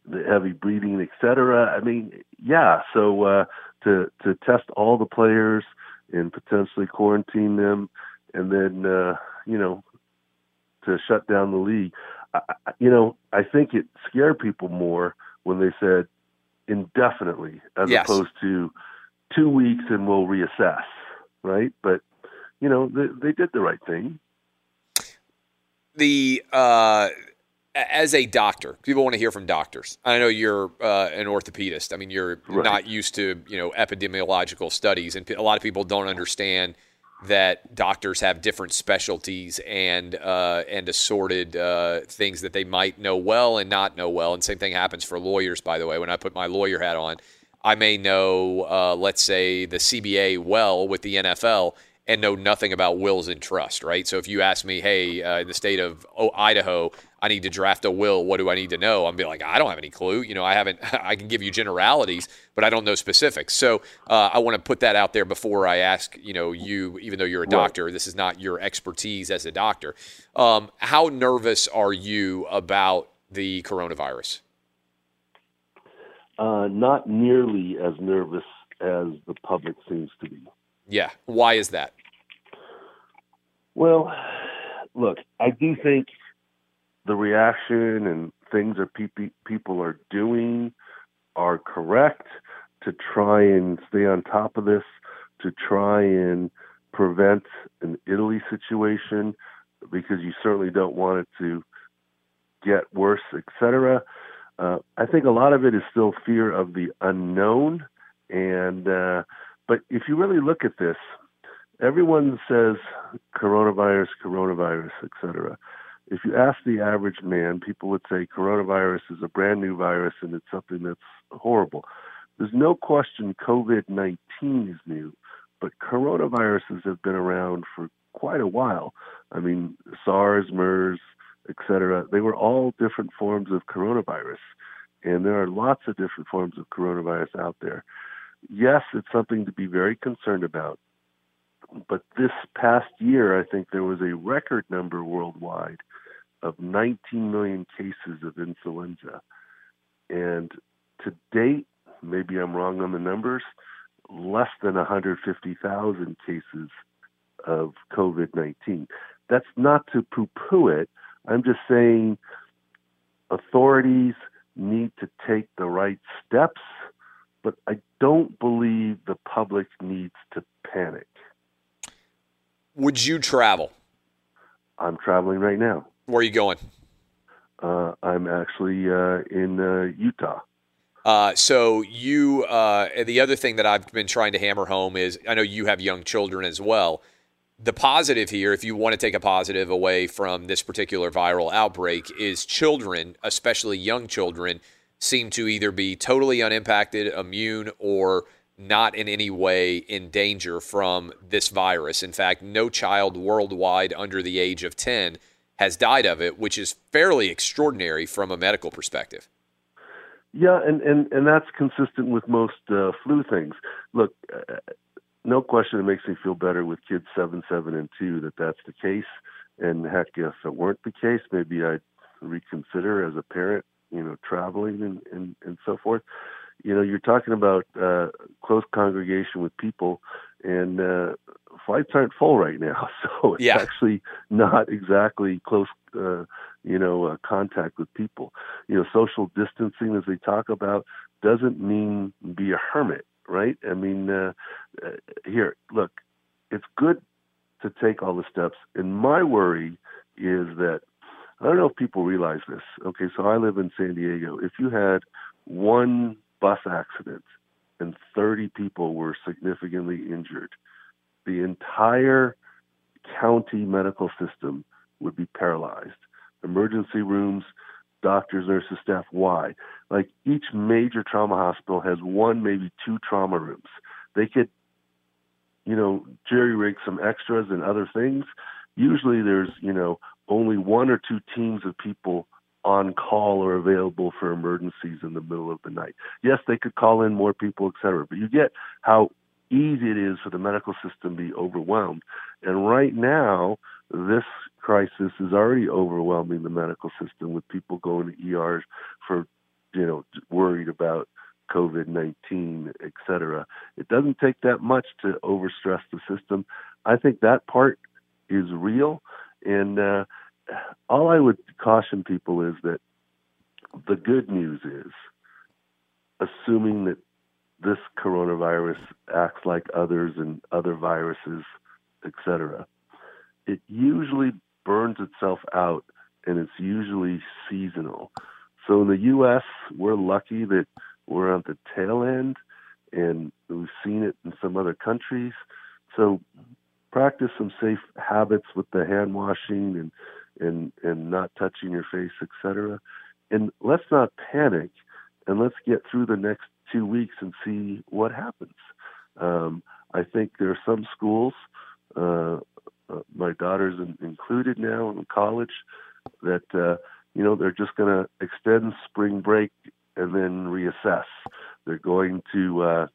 S14: the heavy breathing, et cetera. I mean, yeah, so uh to to test all the players and potentially quarantine them and then uh, you know, to shut down the league. I, you know, I think it scared people more when they said indefinitely as
S1: Yes.
S14: opposed to two weeks and we'll reassess, right? But you know, they, they did the right thing.
S1: the uh, as a doctor, people want to hear from doctors. I know you're uh, an orthopedist. I mean, you're
S14: Right.
S1: not used to you know epidemiological studies, and a lot of people don't understand that doctors have different specialties and uh, and assorted uh, things that they might know well and not know well. And same thing happens for lawyers, by the way. When I put my lawyer hat on, I may know, uh, let's say, the CBA well with the NFL and know nothing about wills and trust, right? So if you ask me, hey, uh, in the state of Idaho, I need to draft a will. What do I need to know? I'm be like, I don't have any clue. You know, I haven't. I can give you generalities, but I don't know specifics. So uh, I want to put that out there before I ask. You know, you even though you're a
S14: Right.
S1: doctor, this is not your expertise as a doctor. Um, how nervous are you about the coronavirus?
S14: Uh, not nearly as nervous as the public seems to be.
S1: Yeah. Why is that?
S14: Well, look, I do think the reaction and things that peop- people are doing are correct to try and stay on top of this, to try and prevent an Italy situation, because you certainly don't want it to get worse, etc. Uh, I think a lot of it is still fear of the unknown, and uh, but if you really look at this, everyone says coronavirus, coronavirus, etc. If you ask the average man, people would say coronavirus is a brand new virus and it's something that's horrible. There's no question COVID 19 is new, but coronaviruses have been around for quite a while. I mean, SARS, MERS, etc. They were all different forms of coronavirus. and there are lots of different forms of coronavirus out there. Yes, it's something to be very concerned about. But this past year, I think there was a record number worldwide of 19 million cases of influenza. And to date, maybe I'm wrong on the numbers, less than 150,000 cases of COVID 19. That's not to poo poo it. I'm just saying authorities need to take the right steps, but I don't believe the public needs to panic.
S1: Would you travel?
S14: I'm traveling right now.
S1: Where are you going?
S14: Uh, I'm actually uh, in uh, Utah.
S1: Uh, so you, uh, the other thing that I've been trying to hammer home is, I know you have young children as well. The positive here, if you want to take a positive away from this particular viral outbreak, is children, especially young children, seem to either be totally unimpacted, immune, or not in any way in danger from this virus. In fact, no child worldwide under the age of 10 has died of it, which is fairly extraordinary from a medical perspective.
S14: Yeah, and, and, and that's consistent with most uh, flu things. Look, uh, no question it makes me feel better with kids 7, 7, and 2 that that's the case. And heck, if it weren't the case, maybe I'd reconsider as a parent, you know, traveling and, and, and so forth. You know, you're talking about uh, close congregation with people, and uh, flights aren't full right now, so it's
S1: Yeah.
S14: actually not exactly close, uh, you know, uh, contact with people. You know, social distancing, as they talk about, doesn't mean be a hermit, right? I mean, uh, uh, here, look, it's good to take all the steps, and my worry is that I don't know if people realize this. Okay, so I live in San Diego. If you had one bus accident and 30 people were significantly injured, the entire county medical system would be paralyzed. Emergency rooms, doctors, nurses, staff. Why? Like each major trauma hospital has one, maybe two trauma rooms. They could, you know, jerry rig some extras and other things. Usually there's, you know, only one or two teams of people on call or available for emergencies in the middle of the night. Yes, they could call in more people, et cetera, but you get how easy it is for the medical system to be overwhelmed. And right now, this crisis is already overwhelming the medical system with people going to ERs for, you know, worried about COVID 19, et cetera. It doesn't take that much to overstress the system. I think that part is real. And uh, all I would caution people is that the good news is, assuming that this coronavirus acts like others and other viruses, et cetera, it usually burns itself out and it's usually seasonal. So in the U.S., we're lucky that we're at the tail end and we've seen it in some other countries. So practice some safe habits with the hand washing and and and not touching your face, etc. And let's not panic, and let's get through the next two weeks and see what happens. Um, I think there are some schools, uh, uh, my daughter's in, included now in college, that uh, you know they're just going to extend spring break and then reassess. They're going to uh,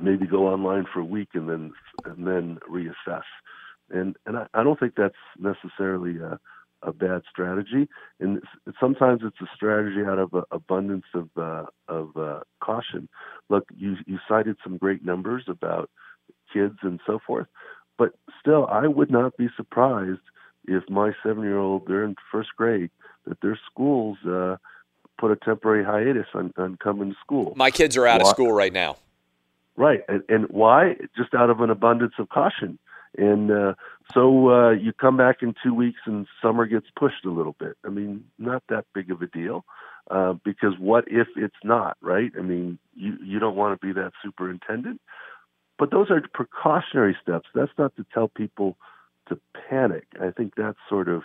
S14: maybe go online for a week and then and then reassess. And and I, I don't think that's necessarily a, a bad strategy. And it's, sometimes it's a strategy out of a, abundance of uh, of uh, caution. Look, you you cited some great numbers about kids and so forth, but still, I would not be surprised if my seven year old they're in first grade that their schools uh, put a temporary hiatus on, on coming to school.
S1: My kids are out of school right now.
S14: Right, and, and why? Just out of an abundance of caution. And uh, so uh, you come back in two weeks, and summer gets pushed a little bit. I mean, not that big of a deal, uh, because what if it's not? Right? I mean, you you don't want to be that superintendent, but those are precautionary steps. That's not to tell people to panic. I think that's sort of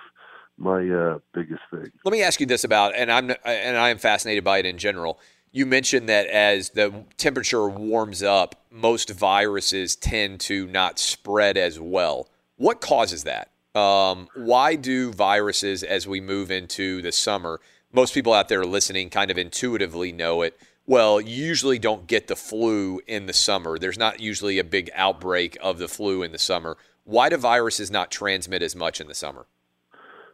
S14: my uh, biggest thing.
S1: Let me ask you this about, and I'm and I am fascinated by it in general. You mentioned that as the temperature warms up, most viruses tend to not spread as well. What causes that? Um, why do viruses, as we move into the summer, most people out there listening kind of intuitively know it. Well, you usually don't get the flu in the summer. There's not usually a big outbreak of the flu in the summer. Why do viruses not transmit as much in the summer?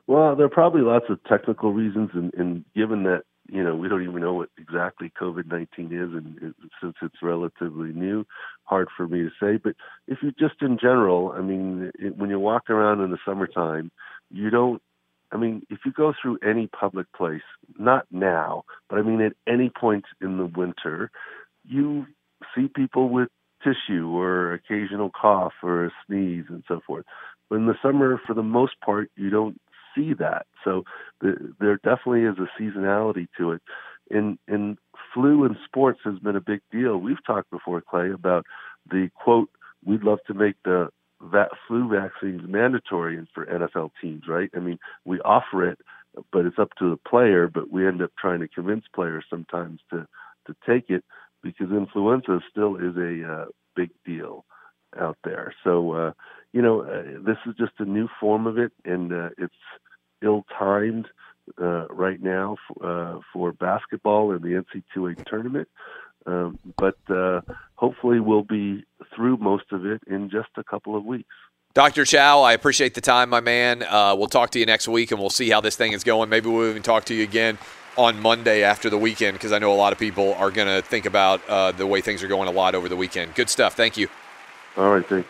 S14: Well, there are probably lots of technical reasons, and, and given that you know we don't even know what exactly COVID nineteen is, and it, since it's relatively new, hard for me to say. But if you just in general, I mean, it, when you walk around in the summertime, you don't. I mean, if you go through any public place, not now, but I mean at any point in the winter, you see people with tissue or occasional cough or a sneeze and so forth. But in the summer, for the most part, you don't see that. So the, there definitely is a seasonality to it. In in flu in sports has been a big deal. We've talked before, Clay, about the quote. We'd love to make the that flu vaccines mandatory for NFL teams, right? I mean, we offer it, but it's up to the player. But we end up trying to convince players sometimes to to take it because influenza still is a uh, big deal out there. So, uh, you know, uh, this is just a new form of it, and uh, it's ill-timed uh, right now f- uh, for basketball in the NCAA tournament. Um, but uh, hopefully, we'll be through most of it in just a couple of weeks.
S1: Dr. Chao, I appreciate the time, my man. Uh, we'll talk to you next week, and we'll see how this thing is going. Maybe we'll even talk to you again on Monday after the weekend because I know a lot of people are going to think about uh, the way things are going a lot over the weekend. Good stuff. Thank you.
S14: All right, thanks.